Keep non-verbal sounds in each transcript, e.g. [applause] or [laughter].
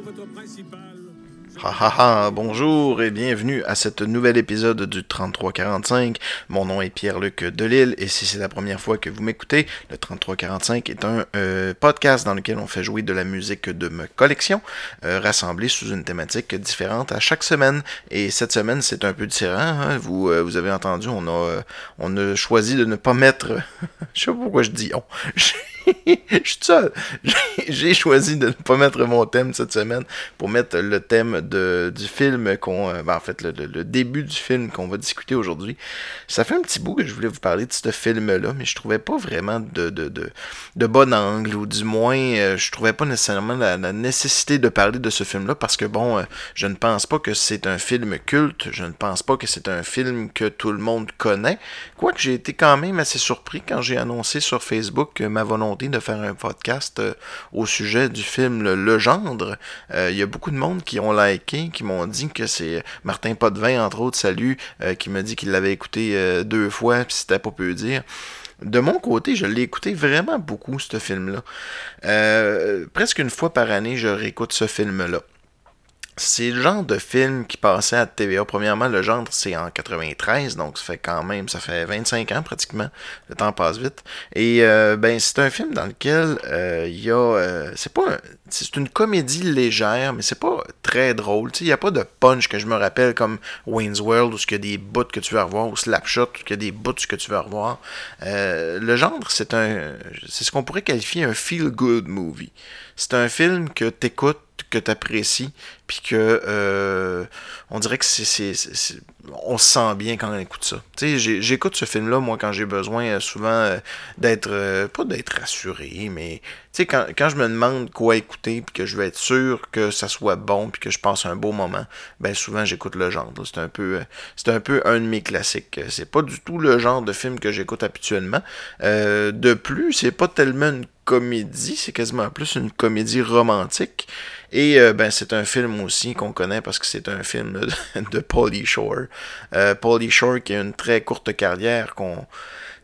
principal Ha ha ha, bonjour et bienvenue à cet nouvel épisode du 3345. Mon nom est Pierre-Luc Delille et si c'est la première fois que vous m'écoutez, le 3345 est un euh, podcast dans lequel on fait jouer de la musique de ma collection, euh, rassemblée sous une thématique différente à chaque semaine. Et cette semaine, c'est un peu différent. hein. Vous, euh, vous avez entendu, on a, on a choisi de ne pas mettre... [laughs] je sais pas pourquoi je dis on. [laughs] [laughs] je suis seul. [laughs] J'ai- choisi de ne pas mettre mon thème cette semaine pour mettre le thème de, du film qu'on. euh, ben, en fait, le, début du film qu'on va discuter aujourd'hui. Ça fait un petit bout que je voulais vous parler de ce film-là, mais je trouvais pas vraiment de, de, de, bon angle, ou du moins, euh, je trouvais pas nécessairement la, nécessité de parler de ce film-là parce que, bon, euh, je ne pense pas que c'est un film culte, je ne pense pas que c'est un film que tout le monde connaît. Quoique j'ai été quand même assez surpris quand j'ai annoncé sur Facebook ma volonté de faire un podcast euh, au sujet du film Le Legendre. Euh, Il y a beaucoup de monde qui ont liké, qui m'ont dit que c'est Martin Potvin, entre autres, salut, euh, qui m'a dit qu'il l'avait écouté deux fois, puis c'était pas peu dire. De mon côté, je l'ai écouté vraiment beaucoup, ce film-là. Presque une fois par année, je réécoute ce film-là. C'est le genre de film qui passait à TVA. Premièrement, le genre, c'est en 93, donc ça fait quand même, ça fait 25 ans pratiquement. Le temps passe vite. Et euh, ben, c'est un film dans lequel euh, il y a. euh, c'est pas. un- c'est une comédie légère, mais c'est pas très drôle. Il n'y a pas de punch que je me rappelle comme Wayne's World, où il y a des bouts que tu veux revoir, ou Slapshot, où il y a des bouts que tu veux revoir. Euh, le genre, c'est un. C'est ce qu'on pourrait qualifier un feel-good movie. C'est un film que t'écoutes, que t'apprécies, puis que euh, on dirait que c'est, on se sent bien quand on écoute ça. Tu j'écoute ce film-là, moi, quand j'ai besoin euh, souvent euh, d'être, pas d'être rassuré, mais quand, quand je me demande quoi écouter, puis que je veux être sûr que ça soit bon, puis que je passe un beau moment, ben souvent j'écoute le genre. C'est un peu, c'est un peu un de mes classiques. C'est pas du tout le genre de film que j'écoute habituellement. De plus, c'est pas tellement une comédie, c'est quasiment plus une comédie romantique. Et ben, c'est un film aussi qu'on connaît parce que c'est un film de, [laughs] de Pauly Shore. Euh, Pauly Shore qui a une très courte carrière qu'on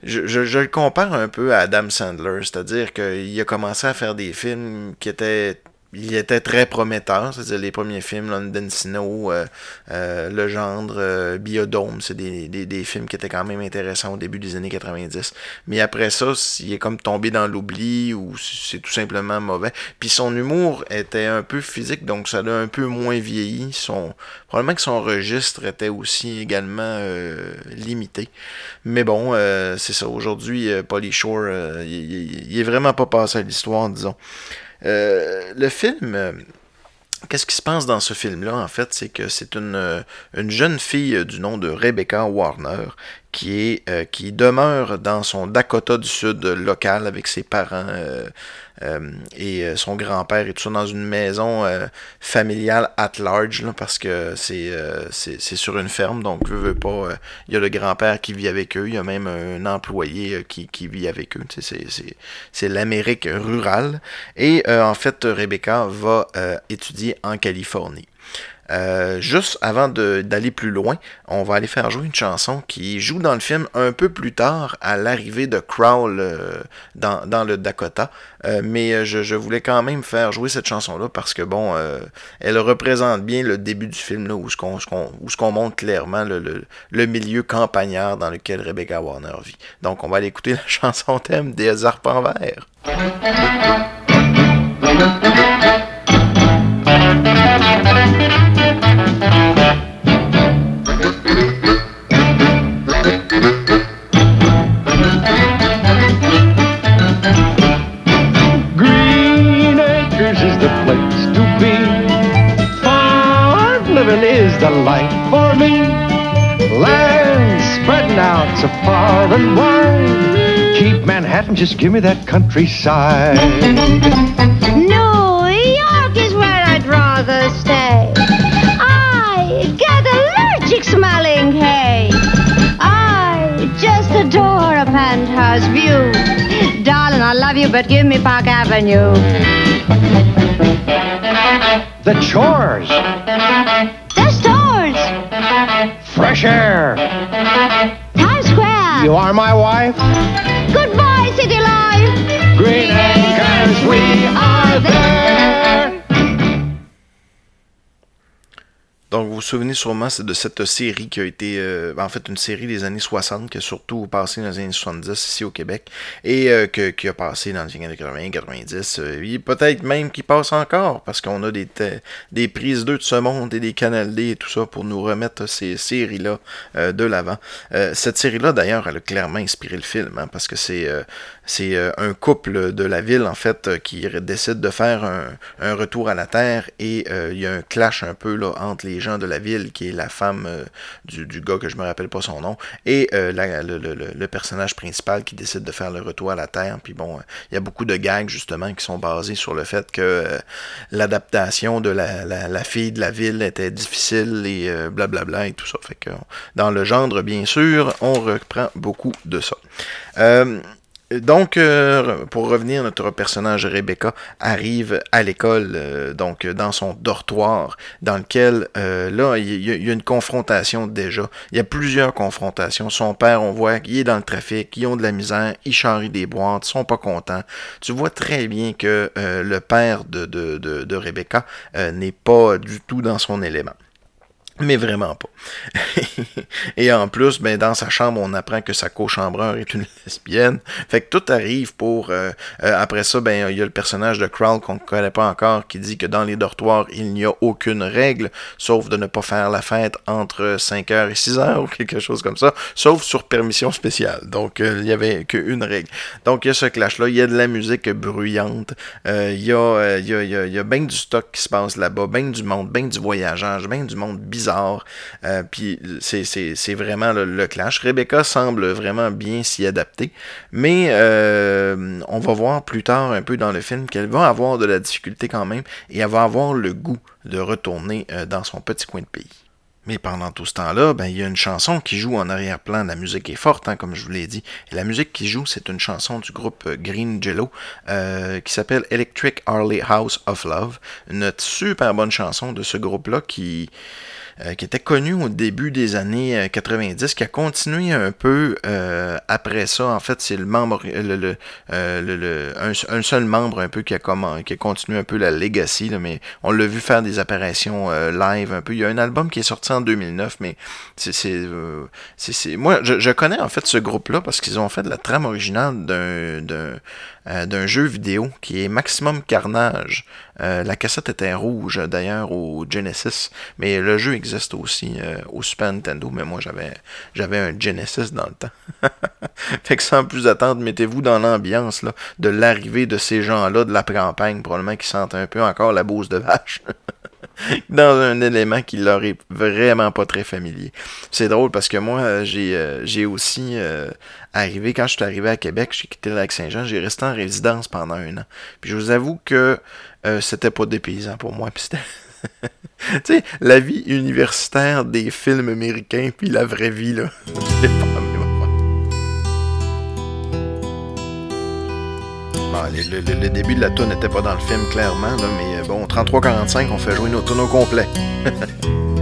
je, je- je le compare un peu à Adam Sandler, c'est-à-dire qu'il a commencé à faire des films qui étaient il était très prometteur, c'est-à-dire les premiers films, London Snow, euh, euh, Le Gendre, euh, Biodome, c'est des, des, des films qui étaient quand même intéressants au début des années 90. Mais après ça, il est comme tombé dans l'oubli ou c'est tout simplement mauvais. Puis son humour était un peu physique, donc ça l'a un peu moins vieilli. Son, probablement que son registre était aussi également euh, limité. Mais bon, euh, c'est ça. Aujourd'hui, Pauly Shore, il, il- il est vraiment pas passé à l'histoire, disons. Euh, le film, euh, qu'est-ce qui se passe dans ce film-là, en fait, c'est que c'est une, euh, une jeune fille du nom de Rebecca Warner qui, est, qui demeure dans son Dakota du Sud local avec ses parents euh, et euh, son grand-père et tout ça dans une maison euh, familiale at large là, parce que c'est euh, c'est sur une ferme donc veut, veut pas euh, il y a le grand-père qui vit avec eux il y a même un employé euh, qui, qui vit avec eux c'est l'Amérique rurale. Et euh, en fait Rebecca va euh, étudier en Californie euh, juste avant d'aller plus loin, on va aller faire jouer une chanson qui joue dans le film un peu plus tard à l'arrivée de Crowl euh, dans, le Dakota. Euh, mais je, voulais quand même faire jouer cette chanson-là parce que bon, elle représente bien le début du film où ce qu'on montre clairement le, le, le milieu campagnard dans lequel Rebecca Warner vit. Donc on va aller écouter [laughs] la chanson thème des arpents verts. So far and wide. Keep Manhattan, just give me that countryside. New York is where I'd rather stay. I get allergic smelling hay. I just adore a penthouse view. Darling, I love you, but give me Park Avenue. The chores, The stores, fresh air. You are my wife. Goodbye, city life. Green Acres, we are there. Donc, vous vous souvenez sûrement de cette série qui a été, euh, en fait, une série des années 60 qui a surtout passé dans les années 70 ici au Québec et euh, que, qui a passé dans les années 80, 90. Euh, peut-être même qui passe encore parce qu'on a des, des prises 2 de ce monde et des Canal D et tout ça pour nous remettre ces séries-là de l'avant. cette série-là, d'ailleurs, elle a clairement inspiré le film hein, parce que c'est c'est un couple de la ville, en fait, qui décide de faire un, un retour à la Terre et il y a un clash un peu là, entre les gens de la ville, qui est la femme euh, du, gars que je me rappelle pas son nom, et euh, le, personnage principal qui décide de faire le retour à la Terre. Puis bon, il y a beaucoup de gags justement qui sont basés sur le fait que euh, l'adaptation de la, fille de la ville était difficile et blablabla et tout ça. Fait que dans le genre, bien sûr, on reprend beaucoup de ça. Donc, euh, pour revenir, notre personnage Rebecca arrive à l'école, euh, donc dans son dortoir, dans lequel, euh, là, il y, a une confrontation déjà. Il y a plusieurs confrontations. Son père, on voit qu'il est dans le trafic, ils ont de la misère, ils charrient des boîtes, ils sont pas contents. Tu vois très bien que le père de, de, de, de Rebecca n'est pas du tout dans son élément. Mais vraiment pas. [laughs] et en plus, ben, dans sa chambre, on apprend que sa co-chambreur est une lesbienne. Fait que tout arrive pour... Euh, euh, après ça, ben, il y a le personnage de Krull qu'on ne connaît pas encore qui dit que dans les dortoirs, il n'y a aucune règle, sauf de ne pas faire la fête entre 5h et 6h [laughs] ou quelque chose comme ça, sauf sur permission spéciale. Donc, euh, il n'y avait qu'une règle. Donc, il y a ce clash-là. Il y a de la musique bruyante. Il y a, il a, y a bien du stock qui se passe là-bas, bien du monde, bien du voyagage, bien du monde bizarre euh, puis c'est vraiment le, clash. Rebecca semble vraiment bien s'y adapter, mais euh, on va voir plus tard un peu dans le film qu'elle va avoir de la difficulté quand même et elle va avoir le goût de retourner euh, dans son petit coin de pays. Mais pendant tout ce temps-là, ben, il y a une chanson qui joue en arrière-plan. La musique est forte, hein, comme je vous l'ai dit. La musique qui joue, c'est une chanson du groupe Green Jello qui s'appelle Electric Harley House of Love. Une super bonne chanson de ce groupe-là qui, euh, qui était connu au début des années 90, euh, qui a continué un peu euh, après ça. En fait, c'est le membre, le, un, seul membre un peu qui a, qui a continué un peu la legacy, mais on l'a vu faire des apparitions live un peu. Il y a un album qui est sorti en 2009, mais c'est, moi, je, je, connais en fait ce groupe-là parce qu'ils ont fait de la trame originale d'un, d'un jeu vidéo qui est Maximum Carnage. Euh, la cassette était rouge d'ailleurs au Genesis, mais le jeu existe aussi euh, au Super Nintendo, mais moi j'avais j'avais un Genesis dans le temps. [laughs] fait que sans plus attendre, mettez-vous dans l'ambiance de l'arrivée de ces gens-là de la campagne, probablement qui sentent un peu encore la bouse de vache. [laughs] [laughs] dans un élément qui leur est vraiment pas très familier. C'est drôle parce que moi, euh, j'ai, euh, j'ai aussi euh, arrivé, quand je suis arrivé à Québec, j'ai quitté le lac Saint-Jean, j'ai resté en résidence pendant un an. Puis je vous avoue que c'était pas dépaysant pour moi. Puis c'était. [laughs] tu sais, la vie universitaire des films américains, puis la vraie vie, là. [laughs] c'est pas le, début de la tour n'était pas dans le film, clairement, mais euh, bon, 33-45, on fait jouer nos tonneaux complets. [laughs]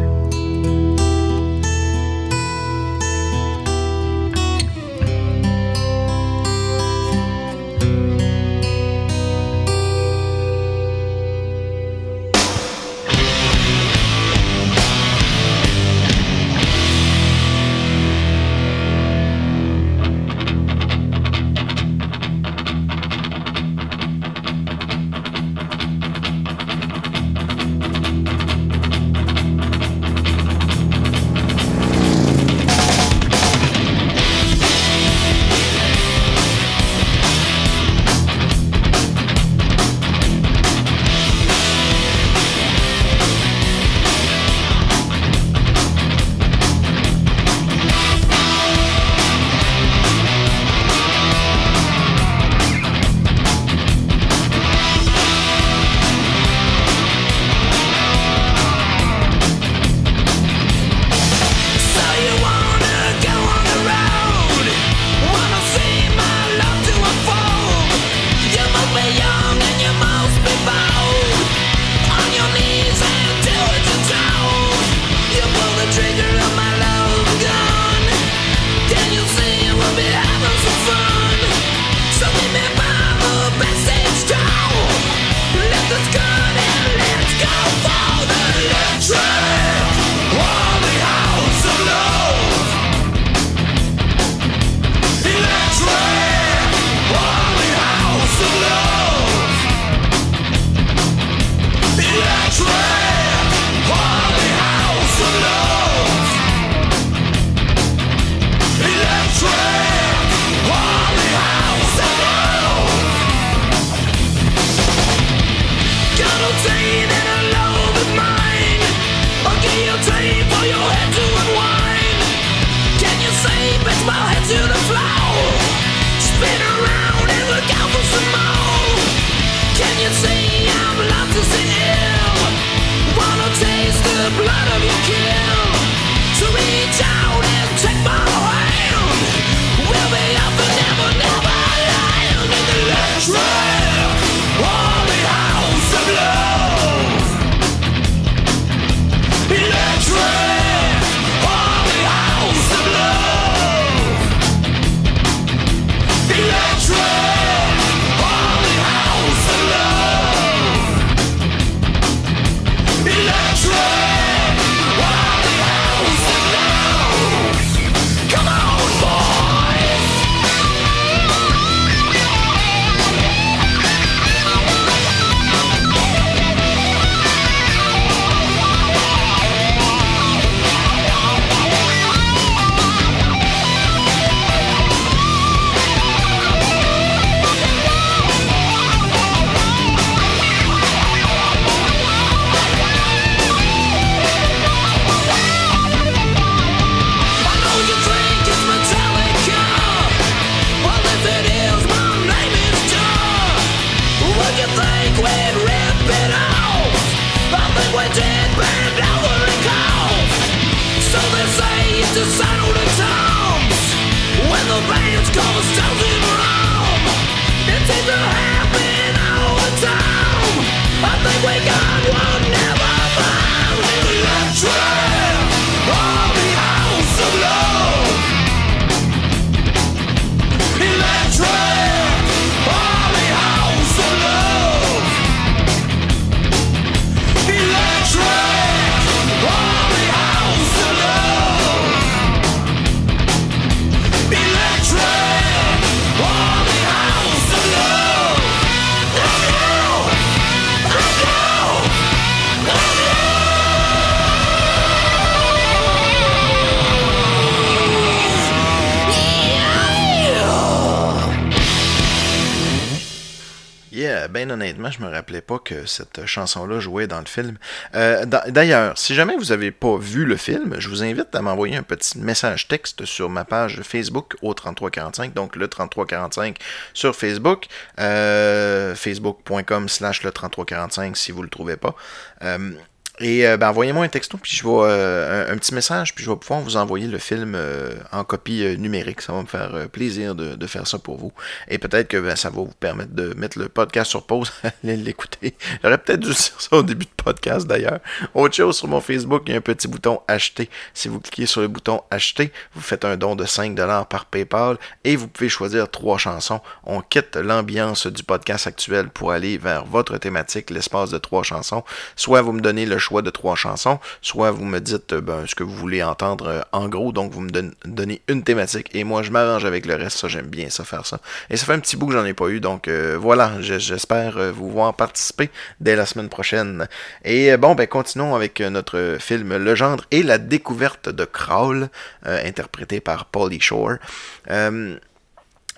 je me rappelais pas que cette chanson-là jouait dans le film. Euh, d'ailleurs, si jamais vous avez pas vu le film, je vous invite à m'envoyer un petit message texte sur ma page Facebook au 3345, donc le 3345 sur Facebook, euh, facebook.com slash le 3345 si vous le trouvez pas. Euh, et euh, ben, envoyez-moi un texto, puis je vais euh, un, petit message, puis je vais pouvoir vous envoyer le film euh, en copie numérique. Ça va me faire plaisir de, faire ça pour vous. Et peut-être que ben, ça va vous permettre de mettre le podcast sur pause, [laughs] aller l'écouter. J'aurais peut-être dû dire ça au début de podcast d'ailleurs. Autre chose, sur mon Facebook, il y a un petit bouton acheter. Si vous cliquez sur le bouton acheter, vous faites un don de 5$ par PayPal et vous pouvez choisir trois chansons. On quitte l'ambiance du podcast actuel pour aller vers votre thématique, l'espace de trois chansons. Soit vous me donnez le choix de trois chansons, soit vous me dites euh, ben, ce que vous voulez entendre euh, en gros, donc vous me donnez une thématique et moi je m'arrange avec le reste, ça j'aime bien ça faire ça. Et ça fait un petit bout que j'en ai pas eu, donc euh, voilà, j'espère vous voir participer dès la semaine prochaine. Et bon, ben continuons avec notre film Le Gendre et la découverte de Crawl, interprété par Paulie Shore.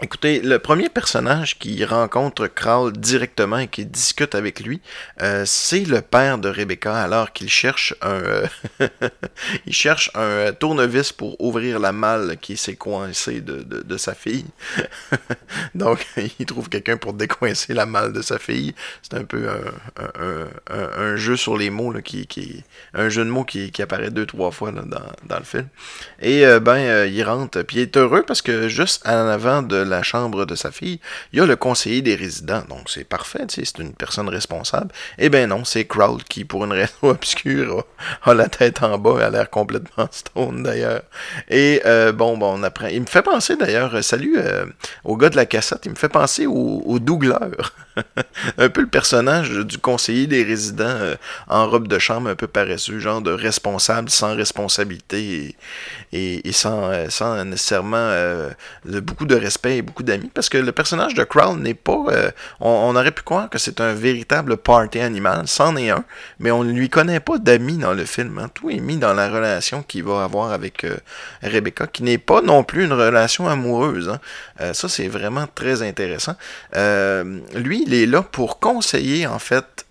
Écoutez, le premier personnage qui rencontre Kral directement et qui discute avec lui, euh, c'est le père de Rebecca alors qu'il cherche un euh, [laughs] cherche un tournevis pour ouvrir la malle qui s'est coincée de, sa fille. [laughs] Donc il trouve quelqu'un pour décoincer la malle de sa fille. C'est un peu un, jeu sur les mots là, qui, un jeu de mots qui, apparaît deux trois fois dans, le film. Et euh, ben il rentre puis il est heureux parce que juste en avant de la chambre de sa fille, il y a le conseiller des résidents. Donc c'est parfait, c'est une personne responsable. Eh bien non, c'est Crowd qui, pour une raison [laughs] obscure, a, la tête en bas, a l'air complètement [laughs] stone d'ailleurs. Et euh, bon, bon, on apprend. Il me fait penser d'ailleurs, euh, salut euh, au gars de la cassette, il me fait penser au, au [laughs] un peu le personnage du conseiller des résidents en robe de chambre, un peu paresseux, genre de responsable sans responsabilité et, sans nécessairement beaucoup de respect beaucoup d'amis parce que le personnage de Crown n'est pas. Euh, on, aurait pu croire que c'est un véritable party animal, c'en est un, mais on ne lui connaît pas d'amis dans le film. Hein. Tout est mis dans la relation qu'il va avoir avec euh, Rebecca, qui n'est pas non plus une relation amoureuse. Hein. Euh, ça, c'est vraiment très intéressant. lui, il est là pour conseiller, en fait,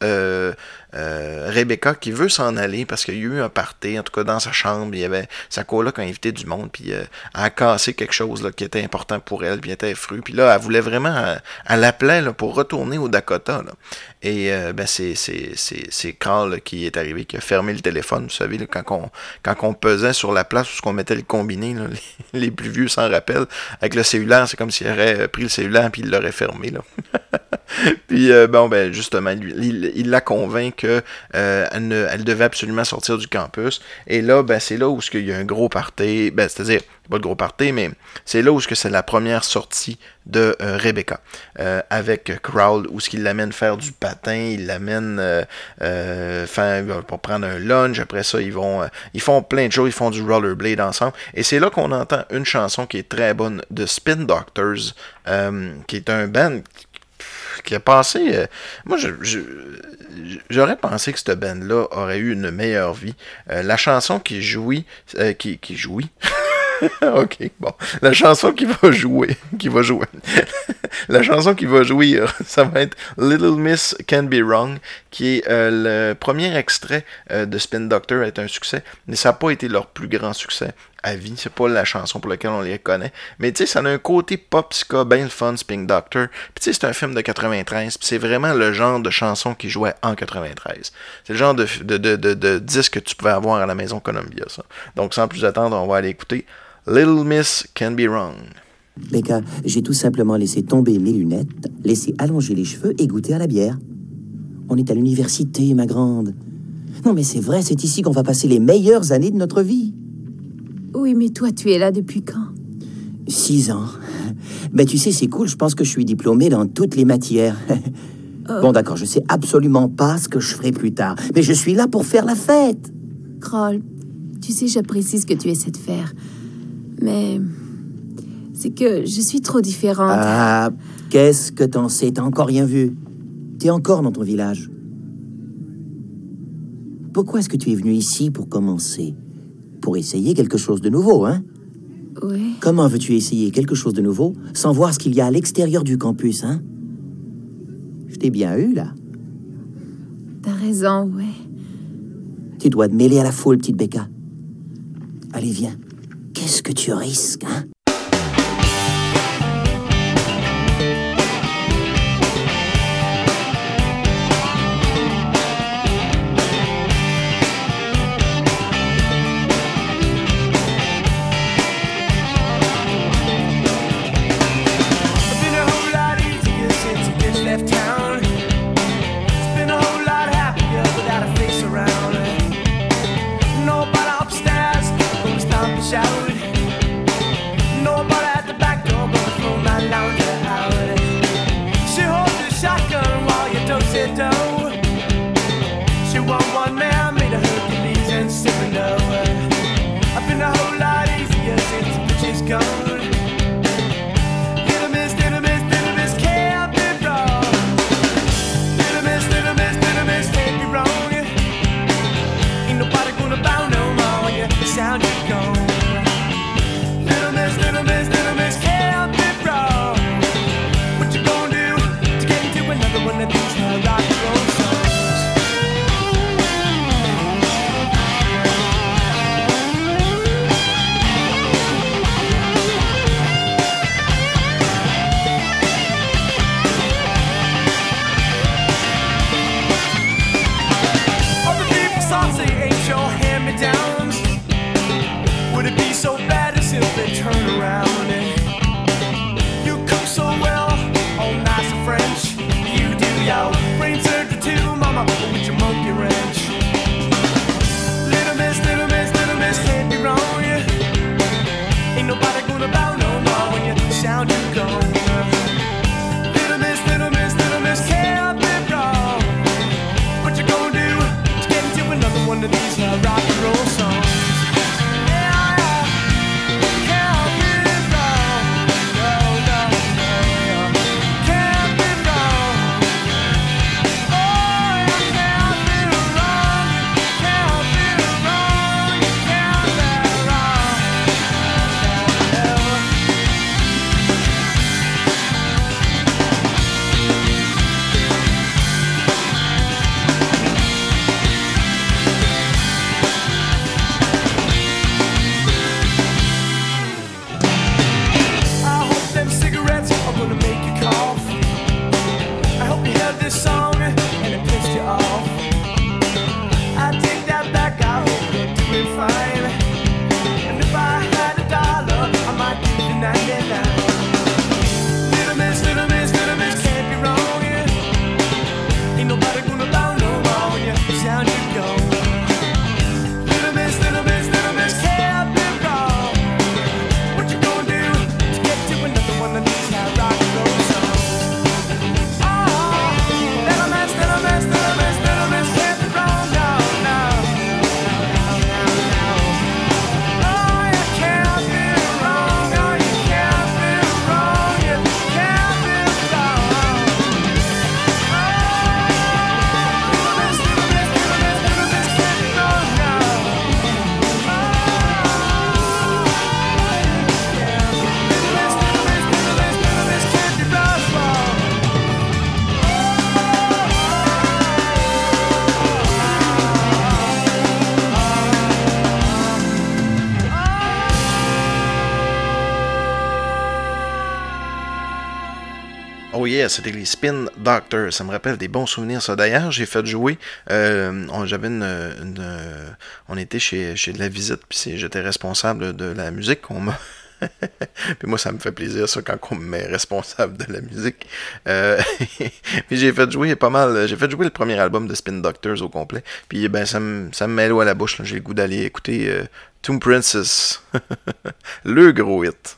euh, Rebecca qui veut s'en aller parce qu'il y a eu un party, en tout cas dans sa chambre, il y avait sa coloc a invité du monde, puis euh, elle a cassé quelque chose là, qui était important pour elle, puis elle était fru, puis là, elle voulait vraiment, elle, elle l'appelait pour retourner au Dakota. Et euh, ben c'est, c'est, Carl qui est arrivé, qui a fermé le téléphone. Vous savez, quand, on, quand on pesait sur la place où on mettait le combiné, [laughs] les, plus vieux s'en rappellent, avec le cellulaire, c'est comme s'il aurait pris le cellulaire et il l'aurait fermé. Là. [laughs] puis euh, bon, ben justement, il, la convainc qu'elle euh, elle devait absolument sortir du campus. Et là, ben, c'est là où il y a un gros party. Ben, c'est-à-dire, pas de gros party, mais c'est là où c'est la première sortie de euh, Rebecca euh, avec Crowd, où ce qu'il l'amène faire du patin, il l'amène euh, faire pour prendre un lunch. Après ça, ils vont, ils font plein de choses, ils font du rollerblade ensemble. Et c'est là qu'on entend une chanson qui est très bonne de Spin Doctors, qui est un band qui a passé. moi, j'aurais pensé que cette band-là aurait eu une meilleure vie. la chanson qui jouit, qui, qui jouit. [laughs] [laughs] ok, bon. La chanson qui va jouer, qui va jouer. [laughs] la chanson qui va jouer, ça va être Little Miss Can Be Wrong, qui est euh, le premier extrait euh, de Spin Doctor, est un succès, mais ça n'a pas été leur plus grand succès à vie. C'est pas la chanson pour laquelle on les connaît. Mais tu sais, ça a un côté pop ska, bien fun, Spin Doctor. Puis tu sais, c'est un film de 93, puis c'est vraiment le genre de chanson qui jouait en 93. C'est le genre de, de, de, de, disque que tu pouvais avoir à la maison Columbia, ça. Donc sans plus attendre, on va aller écouter Little Miss Can Be Wrong. Becca, j'ai tout simplement laissé tomber mes lunettes, laissé allonger les cheveux et goûter à la bière. On est à l'université, ma grande. Non, mais c'est vrai, c'est ici qu'on va passer les meilleures années de notre vie. Oui, mais toi, tu es là depuis quand? Six ans. Ben, tu sais, c'est cool, je pense que je suis diplômé dans toutes les matières. Oh. Bon, d'accord, je sais absolument pas ce que je ferai plus tard, mais je suis là pour faire la fête. Kroll, tu sais, j'apprécie ce que tu essaies de faire mais c'est que je suis trop différente. Ah, qu'est-ce que t'en sais? T'as encore rien vu. T'es encore dans ton village. Pourquoi est-ce que tu es venu ici pour commencer? Pour essayer quelque chose de nouveau, hein? Oui. Comment veux-tu essayer quelque chose de nouveau sans voir ce qu'il y a à l'extérieur du campus, hein? Je t'ai bien eu, là. T'as raison, ouais. Tu dois te mêler à la foule, petite Becca. Allez, viens. Qu'est-ce que tu risques hein? yeah, c'était les Spin Doctors. Ça me rappelle des bons souvenirs, ça. D'ailleurs, j'ai fait jouer. Euh, euh, on, était chez, de la visite, puis j'étais responsable de la musique [laughs] moi, ça me fait plaisir, ça, quand on me met responsable de la musique. Euh, [laughs] j'ai fait jouer pas mal. J'ai fait jouer le premier album de Spin Doctors au complet. Puis ben, ça me, ça me à la bouche. J'ai le goût d'aller écouter euh, Tomb Princess. [laughs] le gros hit.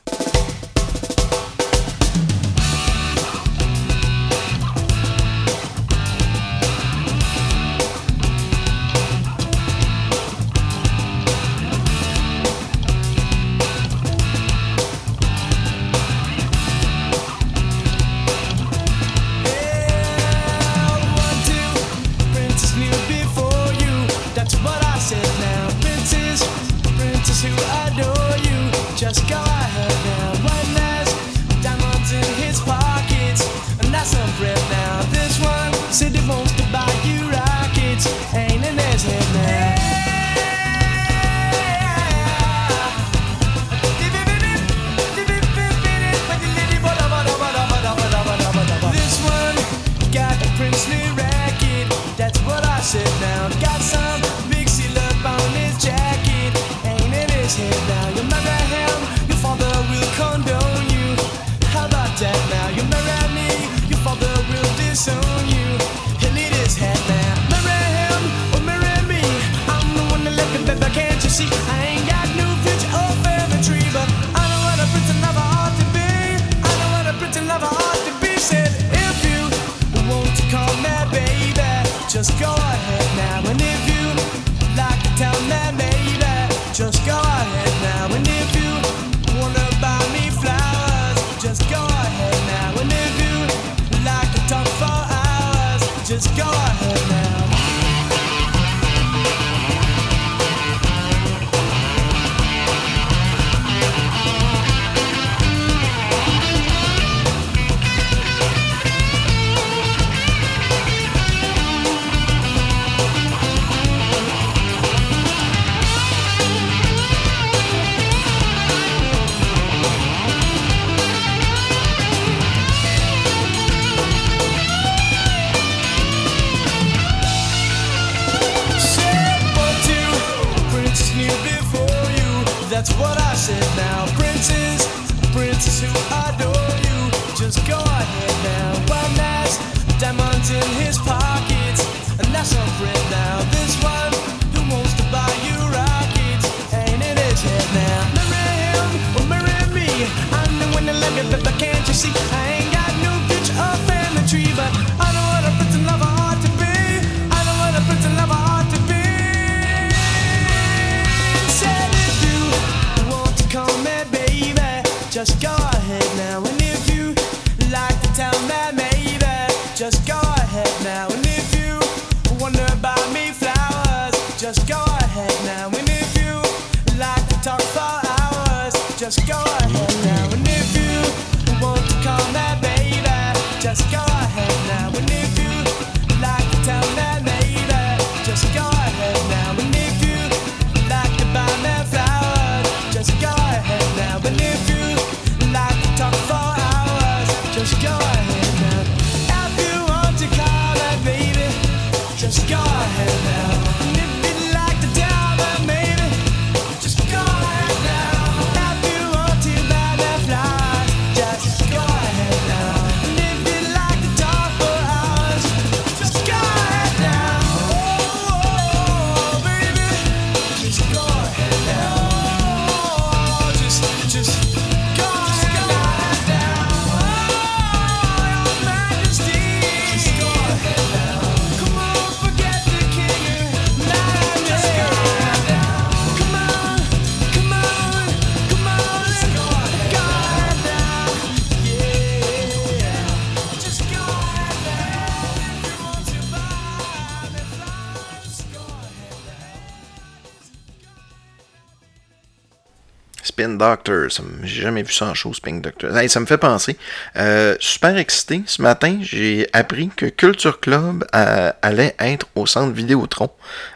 Doctor. J'ai jamais vu ça en show, Spin Doctor. Hey, ça me fait penser. Euh, super excité. Ce matin, j'ai appris que Culture Club euh, allait être au centre Vidéotron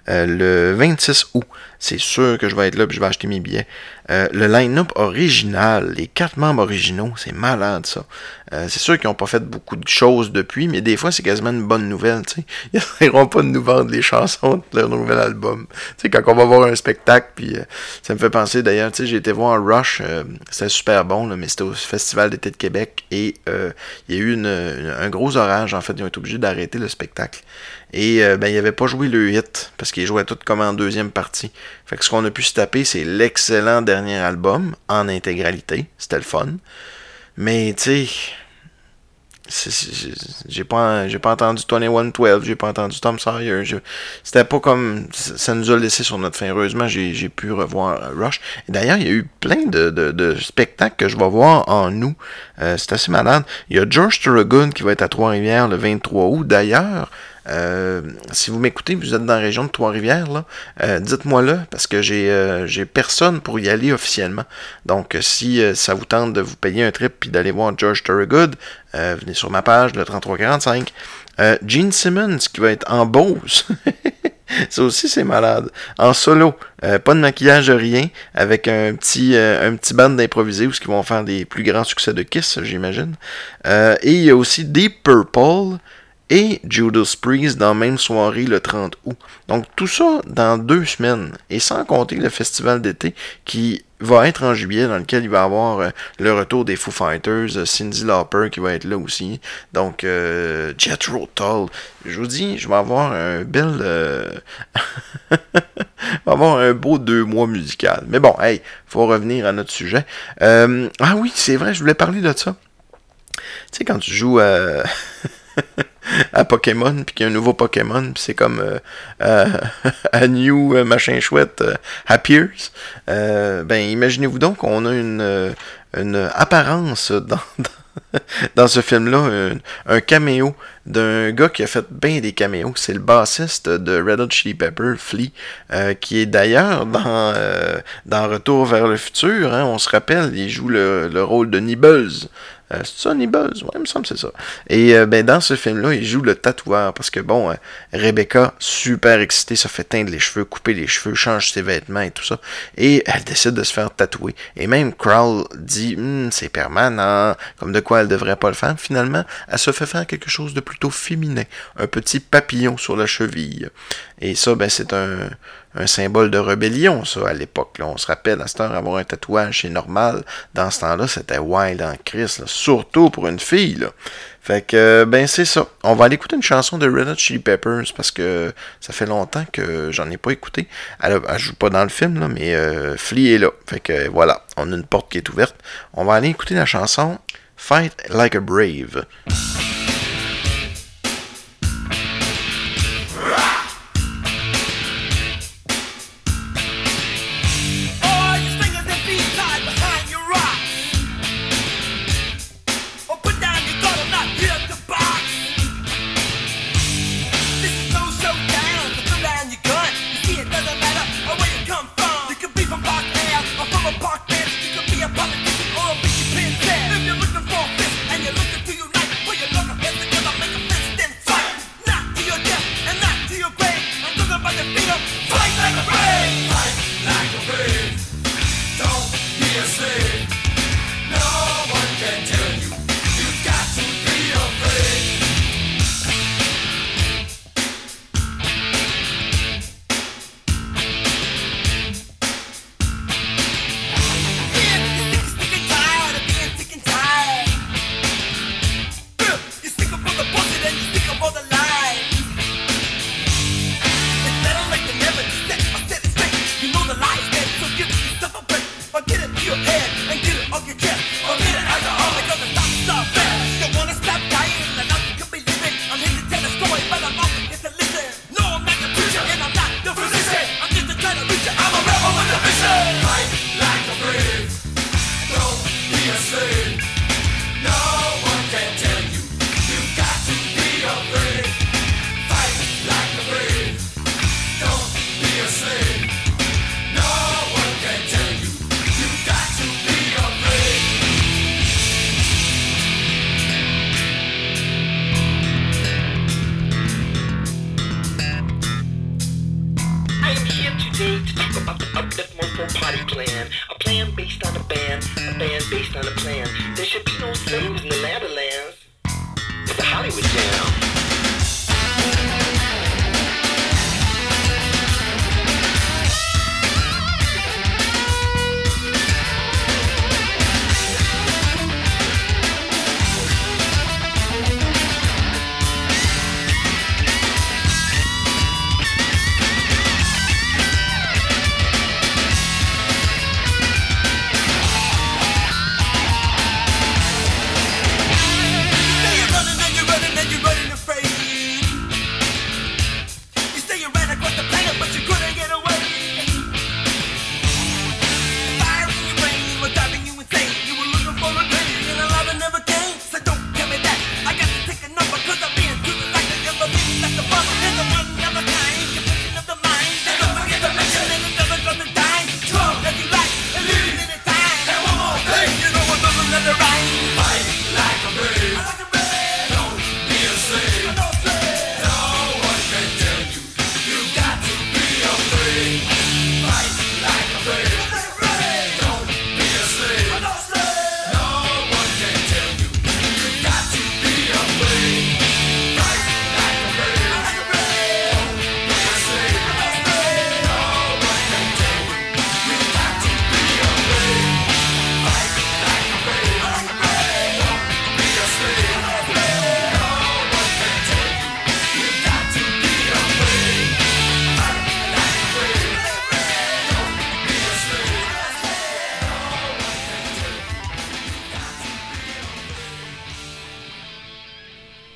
euh, le 26 août sûr que je vais être là puis je vais acheter mes billets. Euh, le line-up original, les quatre membres originaux, c'est malade ça. Euh, c'est sûr qu'ils n'ont pas fait beaucoup de choses depuis, mais des fois c'est quasiment une bonne nouvelle. [laughs] Ils n'iront pas de nous vendre les chansons de leur nouvel album. quand on va voir un spectacle, euh, ça me fait penser d'ailleurs, j'ai été voir Rush, c'était super bon, mais c'était au Festival d'été de Québec et il y a eu un gros orage. En fait, ils ont été obligés d'arrêter le spectacle. Et ben, il avait pas joué le hit parce qu'il jouait tout comme en deuxième partie. Fait que ce qu'on a pu se taper, c'est l'excellent dernier album en intégralité. C'était le fun. Mais tu sais, j'ai pas, pas entendu 2112, j'ai pas entendu Tom Sawyer. C'était pas comme. Ça nous a laissé sur notre fin. Heureusement, j'ai pu revoir Rush. D'ailleurs, il y a eu plein de, spectacles que je vais voir en nous. Euh, c'est assez malade. Il y a George Thorogood qui va être à Trois-Rivières le 23 août. D'ailleurs, euh, si vous m'écoutez, vous êtes dans la région de Trois-Rivières, là, euh, dites-moi-le, parce que j'ai euh, personne pour y aller officiellement. Donc, si ça vous tente de vous payer un trip puis d'aller voir George Thorogood, venez sur ma page, le 3345. Gene Simmons, qui va être en Beauce. [laughs] Ça aussi, c'est malade. En solo, pas de maquillage, rien, avec un petit, un petit band d'improvisés où ce qui vont faire des plus grands succès de Kiss, j'imagine. et il y a aussi Deep Purple, et Judas Priest dans la même soirée le 30 août. Donc tout ça dans deux semaines. Et sans compter le festival d'été qui va être en juillet, dans lequel il va y avoir euh, le retour des Foo Fighters, euh, Cindy Lauper qui va être là aussi. Donc euh, Jethro Tull. Je vous dis, je vais avoir un bel... [laughs] je vais avoir un beau deux mois musical. Mais bon, hey, faut revenir à notre sujet. ah oui, c'est vrai, je voulais parler de ça. Tu sais, quand tu joues [laughs] à... Pokémon, puis qu'il y a un nouveau Pokémon, puis c'est comme euh, euh, [laughs] à New euh, machin chouette appears. ben imaginez-vous donc qu'on a une, une apparence dans, dans, [laughs] ce film-là, un, caméo d'un gars qui a fait bien des caméos. C'est le bassiste de Red Hot Chili Pepper, Flea, qui est d'ailleurs dans, dans Retour vers le futur. Hein, on se rappelle, il joue le, le rôle de Nibbles euh, c'est ça? Ouais, il me semble que c'est ça. Et euh, ben, dans ce film-là, il joue le tatoueur parce que, bon, euh, Rebecca, super excitée, se fait teindre les cheveux, couper les cheveux, change ses vêtements et tout ça. Et elle décide de se faire tatouer. Et même Crowl dit, hm, c'est permanent, comme de quoi elle devrait pas le faire. Finalement, elle se fait faire quelque chose de plutôt féminin. Un petit papillon sur la cheville. Et ça, ben, c'est un, un symbole de rébellion, ça, à l'époque. On se rappelle, à cette heure, avoir un tatouage, c'est normal. Dans ce temps-là, c'était wild en Christ, surtout pour une fille. Là. Fait que, ben, c'est ça. On va aller écouter une chanson de Red Hot Chili Peppers parce que ça fait longtemps que j'en ai pas écouté. Elle, elle, joue pas dans le film, là, mais euh, Flea est là. Fait que, voilà, on a une porte qui est ouverte. On va aller écouter la chanson Fight Like a Brave.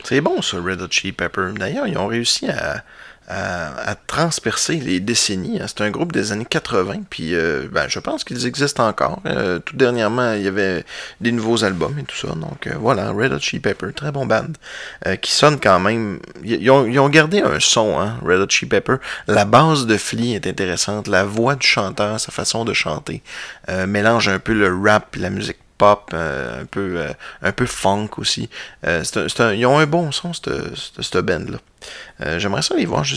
C'est bon ça, Red Hot Chili Pepper. D'ailleurs, ils ont réussi à, transpercer les décennies. hein. C'est un groupe des années 80, puis euh, ben, je pense qu'ils existent encore. Euh, tout dernièrement, il y avait des nouveaux albums et tout ça. Donc euh, voilà, Red Hot Chili Pepper, très bon band, qui sonne quand même. Ils ont, gardé un son, hein, Red Hot Chili Pepper. La base de Flea est intéressante, la voix du chanteur, sa façon de chanter, mélange un peu le rap et la musique pop, euh, un peu euh, un peu funk aussi. Euh, un- ils ont un bon son, cette, band-là. J'aimerais ça les voir. Je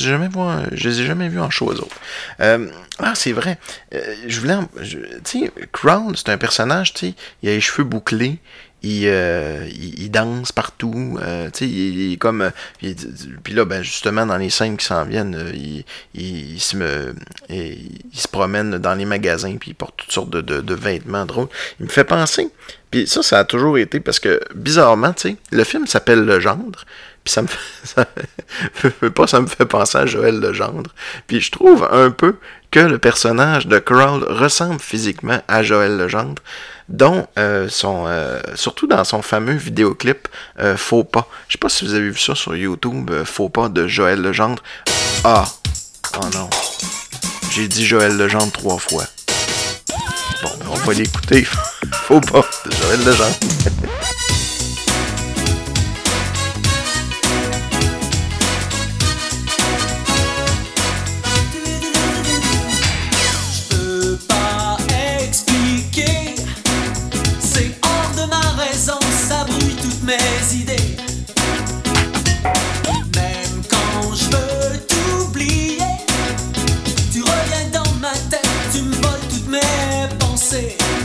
je les ai jamais vus en show autres. Ah, c'est vrai. Je voulais. Tu sais, Crown, c'est un personnage, tu sais, il a les cheveux bouclés. Il, euh, il, danse partout, euh, il, est comme, euh, puis là, ben justement dans les scènes qui s'en viennent, il, se me, il, se promène dans les magasins puis il porte toutes sortes de, vêtements drôles. Il me fait penser, puis ça, ça a toujours été parce que bizarrement, tu sais, le film s'appelle Le Gendre, puis ça me fait, [laughs] ça me fait penser à Joël Legendre. Puis je trouve un peu que le personnage de Crawl ressemble physiquement à Joël Legendre, dont euh, son, euh, surtout dans son fameux vidéoclip euh, Faux pas. Je sais pas si vous avez vu ça sur YouTube, euh, Faux pas de Joël Legendre. Ah, oh non, j'ai dit Joël Legendre trois fois. Bon, on va l'écouter. [laughs] Faux pas de Joël Legendre. [laughs] mes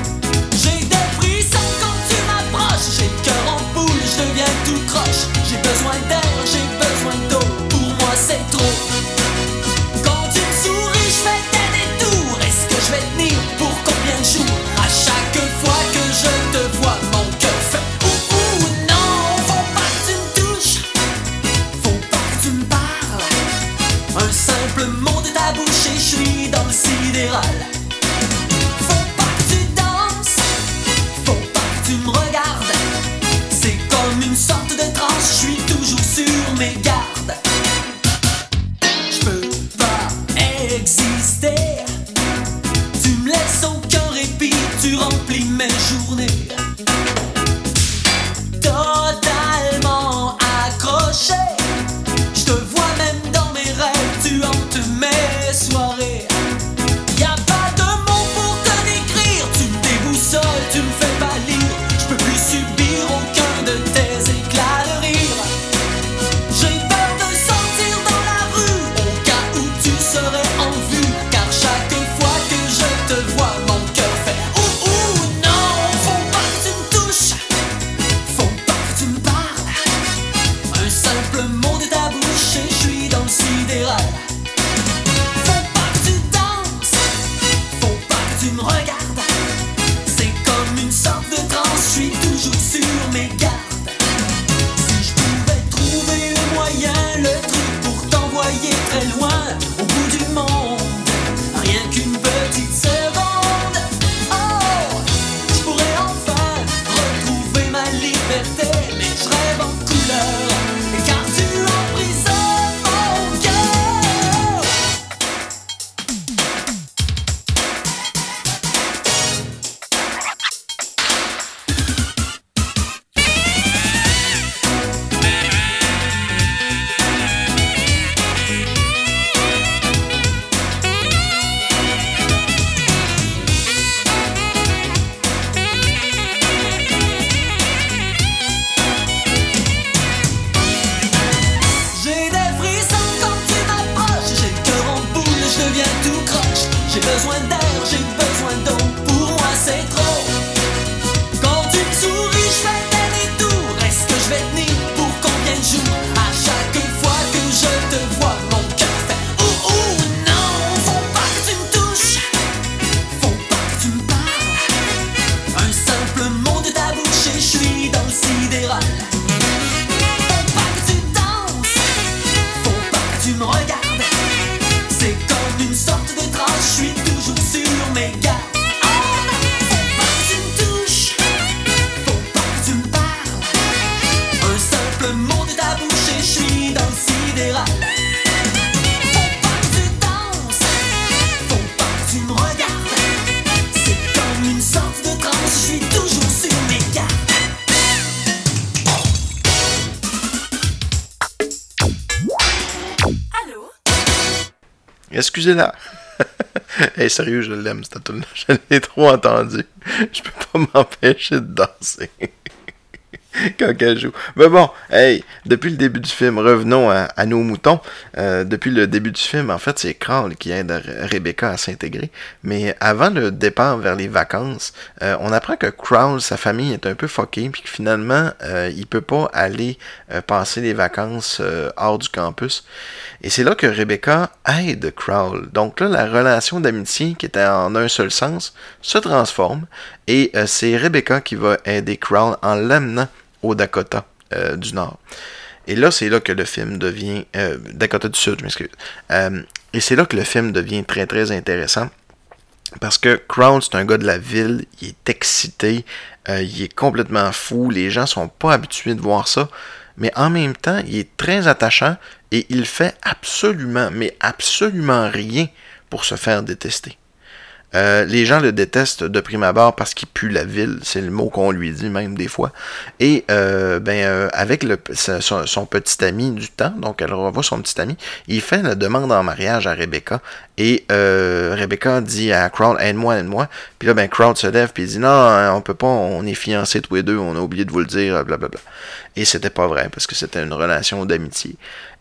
Excusez-la. [laughs] hey, sérieux, je l'aime, cette tune [laughs] Je l'ai trop entendu. Je peux pas m'empêcher de danser. [laughs] Joue. Mais bon, hey, depuis le début du film, revenons à, à nos moutons. Euh, depuis le début du film, en fait, c'est Carl qui aide Re- Rebecca à s'intégrer. Mais avant le départ vers les vacances, euh, on apprend que Crowell, sa famille, est un peu fucké, puis que finalement, euh, il peut pas aller euh, passer les vacances euh, hors du campus. Et c'est là que Rebecca aide Crowell. Donc là, la relation d'amitié qui était en un seul sens se transforme. Et euh, c'est Rebecca qui va aider Crowell en l'amenant au Dakota euh, du Nord. Et là, c'est là que le film devient... euh, Dakota du Sud, je m'excuse. Euh, et c'est là que le film devient très, très intéressant. Parce que Crown, c'est un gars de la ville, il est excité, il est complètement fou, les gens sont pas habitués de voir ça, mais en même temps, il est très attachant et il fait absolument, mais absolument rien pour se faire détester. Euh, les gens le détestent de prime abord parce qu'il pue la ville, c'est le mot qu'on lui dit même des fois. Et euh, ben euh, avec son, petit ami du temps, donc elle revoit son petit ami, il fait la demande en mariage à Rebecca. Et Rebecca dit à Crowd aide-moi, aide-moi. Puis là ben Crowd se lève puis il dit non, hein, on peut pas, on est fiancés tous les deux, on a oublié de vous le dire, blablabla. Et c'était pas vrai parce que c'était une relation d'amitié.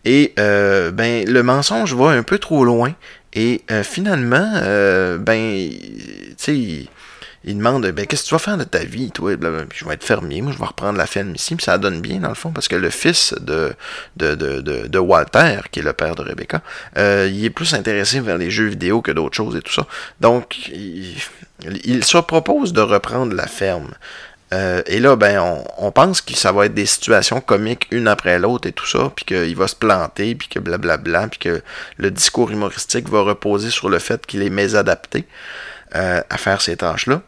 Et ben le mensonge va un peu trop loin. Et euh, finalement, euh, ben, tu sais, il, demande ben, Qu'est-ce que tu vas faire de ta vie, toi? Je vais être fermier, moi, je vais reprendre la ferme ici. Puis ça donne bien, dans le fond, parce que le fils de, de, de, Walter, qui est le père de Rebecca, euh, il est plus intéressé vers les jeux vidéo que d'autres choses et tout ça. Donc, il se propose de reprendre la ferme. Euh, et là, ben, on, pense que ça va être des situations comiques une après l'autre et tout ça, puis qu'il va se planter, puis que blablabla, puis que le discours humoristique va reposer sur le fait qu'il est mésadapté euh, à faire ces tâches-là.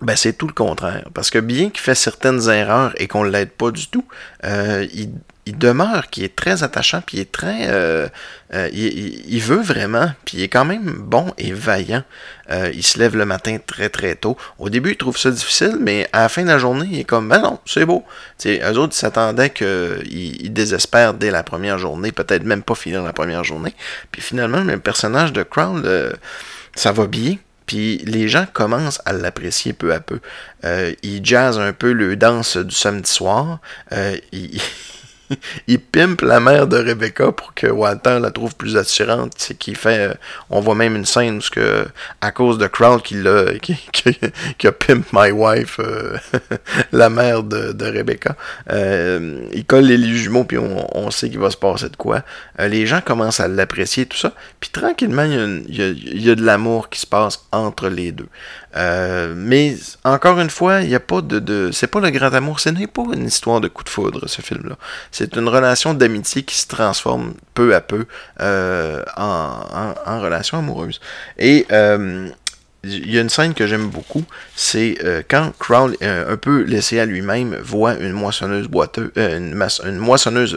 Ben, c'est tout le contraire. Parce que bien qu'il fait certaines erreurs et qu'on ne l'aide pas du tout, euh, il, il demeure qui est très attachant, puis il est très. euh, euh, il, veut vraiment, puis il est quand même bon et vaillant. Euh, il se lève le matin très très tôt. Au début, il trouve ça difficile, mais à la fin de la journée, il est comme ben non, c'est beau. Tu sais, eux autres, ils s'attendaient qu'ils ils désespèrent dès la première journée, peut-être même pas finir la première journée. Puis finalement, le personnage de Crown, ça va bien. Puis les gens commencent à l'apprécier peu à peu. Il jazz un peu le danse du samedi soir. [laughs] il, pimpe la mère de Rebecca pour que Walter la trouve plus attirante. C'est qu'il fait. euh, on voit même une scène où, que, à cause de Crowd qui, [laughs] qui, a pimp my wife, euh, [laughs] la mère de, Rebecca, euh, il colle les jumeaux puis on, sait qu'il va se passer de quoi. Les gens commencent à l'apprécier, tout ça. Puis tranquillement, il y a, de l'amour qui se passe entre les deux. Mais encore une fois, il n'y a pas de, de c'est pas le grand amour, ce n'est pas une histoire de coup de foudre ce film-là. C'est une relation d'amitié qui se transforme peu à peu euh, en, relation amoureuse. Et euh, il y a une scène que j'aime beaucoup, c'est euh, quand Crowell, euh, un peu laissé à lui-même, voit une moissonneuse boiteuse, une, moissonneuse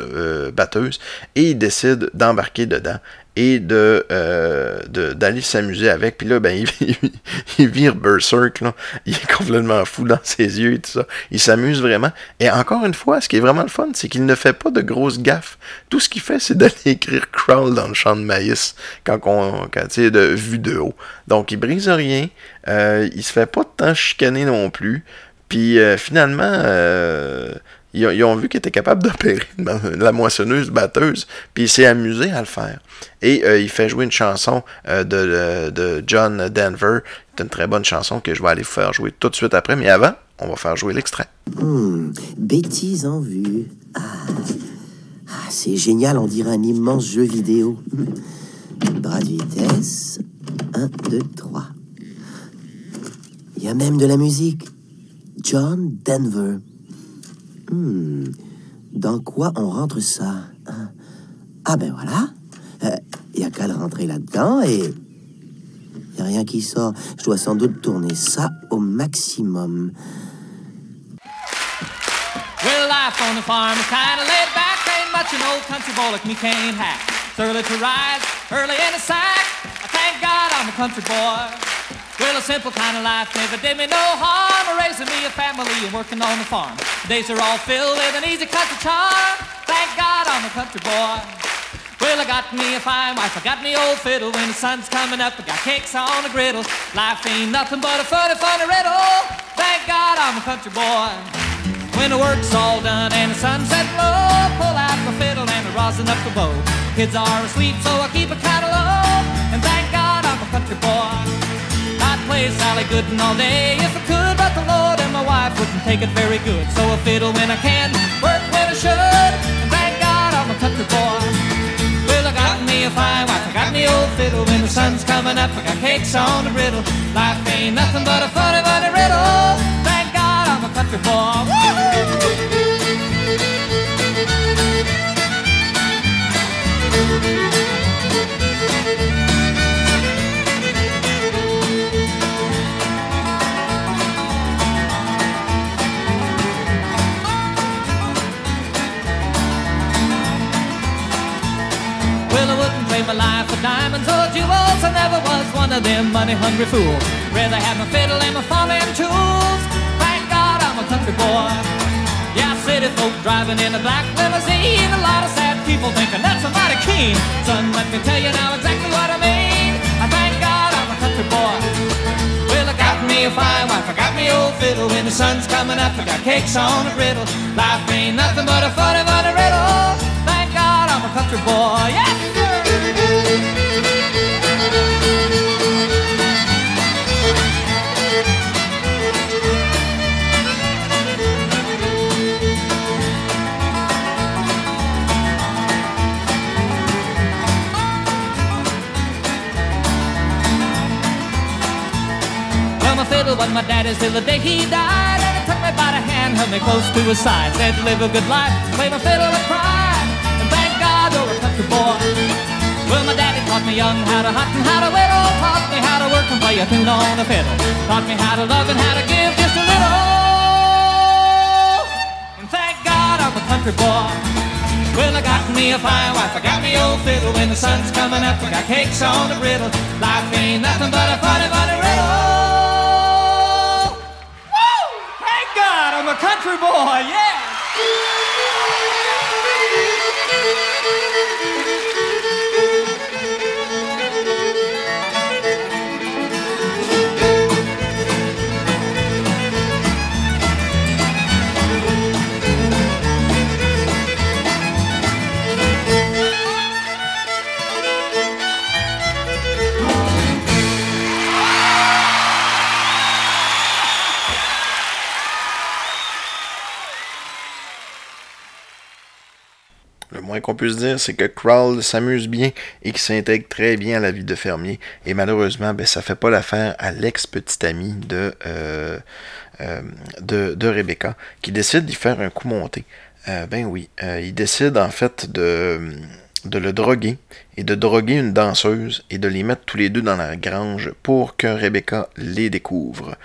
batteuse, et il décide d'embarquer dedans et de euh, d'aller s'amuser avec. Puis là, ben, il, [laughs] il, il vire berserk, là. il est complètement fou dans ses yeux et tout ça. Il s'amuse vraiment. Et encore une fois, ce qui est vraiment le fun, c'est qu'il ne fait pas de grosses gaffes. Tout ce qu'il fait, c'est [laughs] d'aller écrire crawl dans le champ de maïs quand on, quand, tu sais, de vue de haut. Donc, il brise rien. Euh, il se fait pas de temps chicaner non plus. Puis euh, finalement, euh, ils, ont- vu qu'il était capable d'opérer la moissonneuse batteuse, puis il s'est amusé à le faire. Et euh, il fait jouer une chanson euh, de, de, de John Denver. C'est une très bonne chanson que je vais aller faire jouer tout de suite après, mais avant, on va faire jouer l'extrait. Hmm, bêtise en vue. Ah, Ah, c'est génial, on dirait un immense jeu vidéo. Bras de vitesse. 1, 2, 3. Il y a même de la musique. John Denver. Hmm, dans quoi on rentre ça Hein? Ah ben voilà. Il n'y a qu'à le rentrer là-dedans et... Il n'y a rien qui sort. Je dois sans doute tourner ça au maximum. Well, life on the farm is kind of laid back. Ain't much an old country boy like me can't hack. It's early to rise, early in the sack. I thank God I'm a country boy. Well, a simple kind of life never did me no harm. Raising me a family and working on the farm. Days are all filled with an easy country charm. Thank God I'm a country boy. Well, I got me a fine wife, I got me old fiddle. When the sun's coming up, I got cakes on the griddle. Life ain't nothing but a funny, funny riddle. Thank God I'm a country boy. When the work's all done and the sunset low, pull out my fiddle and I rosin up the bow. Kids are asleep, so I keep a kind low. And thank God I'm a country boy. Play Sally Gooden all day if I could, but the Lord and my wife wouldn't take it very good. So I fiddle when I can, work when I should. And thank God I'm a country boy. Well, I got me a fine wife, I got me old fiddle. When the sun's coming up, I got cakes on the griddle. Life ain't nothing but a funny, funny riddle. Thank God I'm a country boy. Woo-hoo! Trade my life for diamonds or jewels. I never was one of them money-hungry fools. Rather have my fiddle and my farming tools. Thank God I'm a country boy. Yeah, city folk driving in a black limousine. A lot of sad people thinking that's mighty keen. Son, let me tell you now exactly what I mean. I thank God I'm a country boy. Well, I got me a fine wife, I got me old fiddle. When the sun's coming up, I got cakes on a griddle. Life ain't nothing but a funny, funny riddle. Thank God I'm a country boy. Yes, fiddle was my daddy's till the day he died. And he took me by the hand, held me close to his side. Said live a good life, play my fiddle and cry. And thank God you're a country boy. Well, my daddy taught me young how to hunt and how to whittle. Taught me how to work and play a tune on the fiddle. Taught me how to love and how to give just a little. And thank God I'm a country boy. Well, I got me a fine wife, I got me old fiddle. When the sun's coming up, I got cakes on the griddle. Life ain't nothing but a funny, funny riddle. Country boy, yeah! Moins qu'on puisse dire, c'est que Crawl s'amuse bien et qu'il s'intègre très bien à la vie de fermier. Et malheureusement, ben, ça fait pas l'affaire à l'ex-petit ami de, euh, euh, de, de Rebecca, qui décide d'y faire un coup monté. Euh, ben oui, il décide en fait de, de le droguer et de droguer une danseuse et de les mettre tous les deux dans la grange pour que Rebecca les découvre.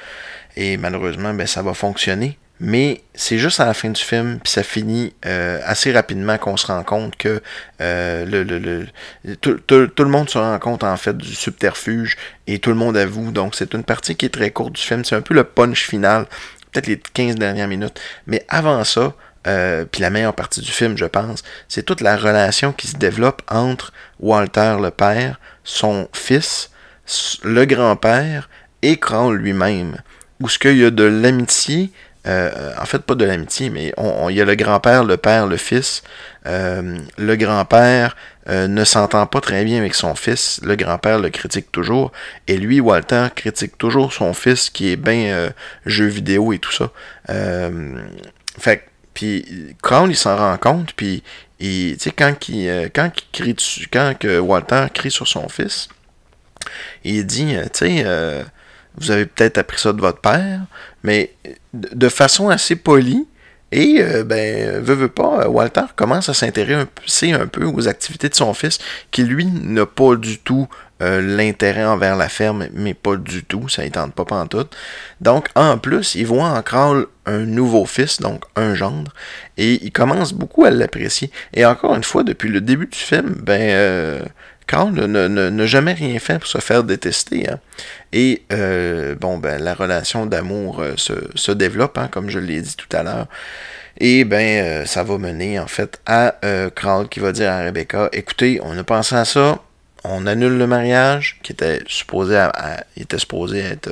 Et malheureusement, ben, ça va fonctionner. Mais c'est juste à la fin du film, puis ça finit euh, assez rapidement qu'on se rend compte que euh, le, le, le- tout, tout- le monde se rend compte en fait du subterfuge et tout le monde avoue. Donc c'est une partie qui est très courte du film. C'est un peu le punch final, peut-être les 15 dernières minutes. Mais avant ça, euh, puis la meilleure partie du film, je pense, c'est toute la relation qui se développe entre Walter le père, son fils, le grand-père et Crawl lui-même. Où ce qu'il y a de l'amitié, euh, en fait pas de l'amitié, mais il y a le grand-père, le père, le fils. Euh, le grand-père euh, ne s'entend pas très bien avec son fils. Le grand-père le critique toujours. Et lui, Walter, critique toujours son fils qui est bien jeu vidéo et tout ça. Fait puis Crown, il s'en rend compte, puis tu sais, quand, il, quand, il crie dessus, quand que Walter crie sur son fils, il dit, tu sais, vous avez peut-être appris ça de votre père, mais de façon assez polie, et, euh, ben, veut, veut pas, euh, Walter commence à s'intéresser un peu aux activités de son fils, qui lui n'a pas du tout euh, l'intérêt envers la ferme, mais pas du tout, ça ne tente pas pantoute. Donc, en plus, il voit en Kral un nouveau fils, donc un gendre, et il commence beaucoup à l'apprécier. Et encore une fois, depuis le début du film, ben, Carl n'a jamais rien fait pour se faire détester. hein. Et euh, bon, ben, la relation d'amour euh, se, se développe, hein, comme je l'ai dit tout à l'heure. Et ben, euh, ça va mener en fait à Carl qui va dire à Rebecca Écoutez, on a pensé à ça, on annule le mariage, qui était supposé être,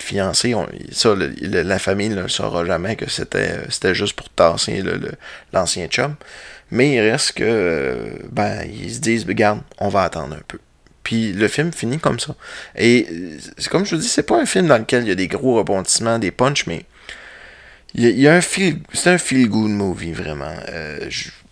fiancé. Ça, la famille ne saura jamais que c'était juste pour tasser l'ancien chum. Mais il reste que, euh, ben, ils se disent, regarde, on va attendre un peu. Puis le film finit comme ça. Et euh, comme je vous dis, c'est pas un film dans lequel il y a des gros rebondissements, des punchs, mais il y a, un feel, c'est un feel good movie vraiment. Euh,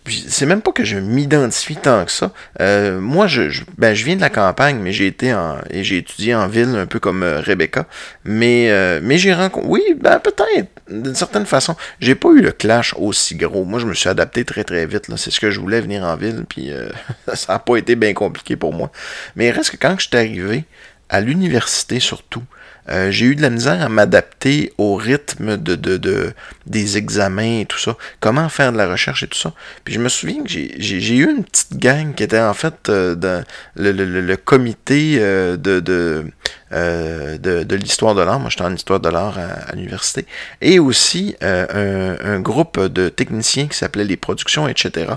c'est même pas que je m'identifie tant que ça. Euh, moi, je, je- ben, je viens de la campagne, mais j'ai été en, et j'ai étudié en ville, un peu comme euh, Rebecca. Mais, euh, mais j'ai rencontré, oui, ben peut-être, d'une certaine façon. J'ai pas eu le clash aussi gros. Moi, je me suis adapté très très vite. C'est ce que je voulais venir en ville, puis [laughs] ça a pas été bien compliqué pour moi. Mais il reste que quand je suis arrivé à l'université surtout, euh, j'ai eu de la misère à m'adapter au rythme de, de, de- des examens et tout ça. Comment faire de la recherche et tout ça. Puis je me souviens que j'ai- eu une petite gang qui était en fait euh, dans le, le- le- le comité euh, de, de, euh, de, de l'histoire de l'art. Moi, j'étais en histoire de l'art à, l'université. Et aussi euh, un, un groupe de techniciens qui s'appelait les productions, etc.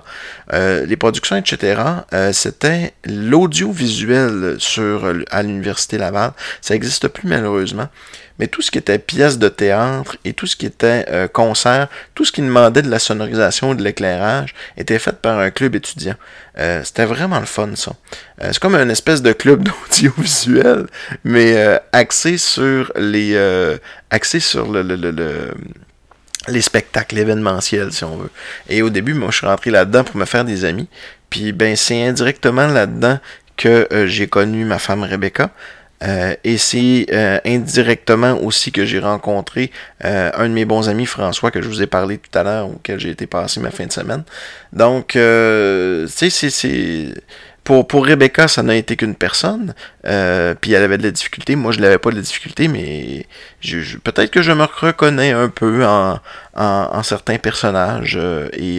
Euh, les productions, etc., c'était l'audiovisuel sur, à l'Université Laval. Ça n'existe plus malheureusement. Mais tout ce qui était pièces de théâtre et tout ce qui était euh, concert, tout ce qui demandait de la sonorisation, de l'éclairage, était fait par un club étudiant. Euh, c'était vraiment le fun, ça. Euh, c'est comme un espèce de club [laughs] d'audiovisuel, mais axé sur les... axé sur le- le- le- le les spectacles événementiels, si on veut. Et au début, moi, je suis rentré là-dedans pour me faire des amis. Puis, ben, c'est indirectement là-dedans que j'ai connu ma femme Rebecca. Euh, et c'est euh, indirectement aussi que j'ai rencontré euh, un de mes bons amis, François, que je vous ai parlé tout à l'heure, auquel j'ai été passé ma fin de semaine. Donc, euh, tu sais, c'est-. Pour, pour Rebecca, ça n'a été qu'une personne. euh, puis elle avait de la difficulté. Moi, je n'avais pas de la difficulté, mais je- je- peut-être que je me reconnais un peu en, en, en certains personnages. euh, et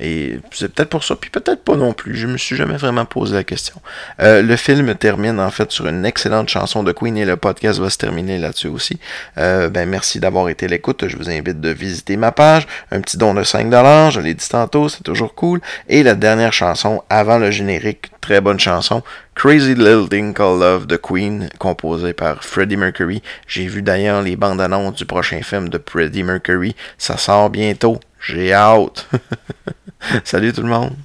et c'est peut-être pour ça, puis peut-être pas non plus. Je me suis jamais vraiment posé la question. Euh, le film termine en fait sur une excellente chanson de Queen et le podcast va se terminer là-dessus aussi. Euh, ben merci d'avoir été l'écoute. Je vous invite de visiter ma page. Un petit don de 5$, je l'ai dit tantôt, c'est toujours cool. Et la dernière chanson avant le générique, très bonne chanson. Crazy Little Thing Called Love de Queen, composée par Freddie Mercury. J'ai vu d'ailleurs les bandes annonces du prochain film de Freddie Mercury. Ça sort bientôt. J'ai hâte. [laughs] Salut tout le monde.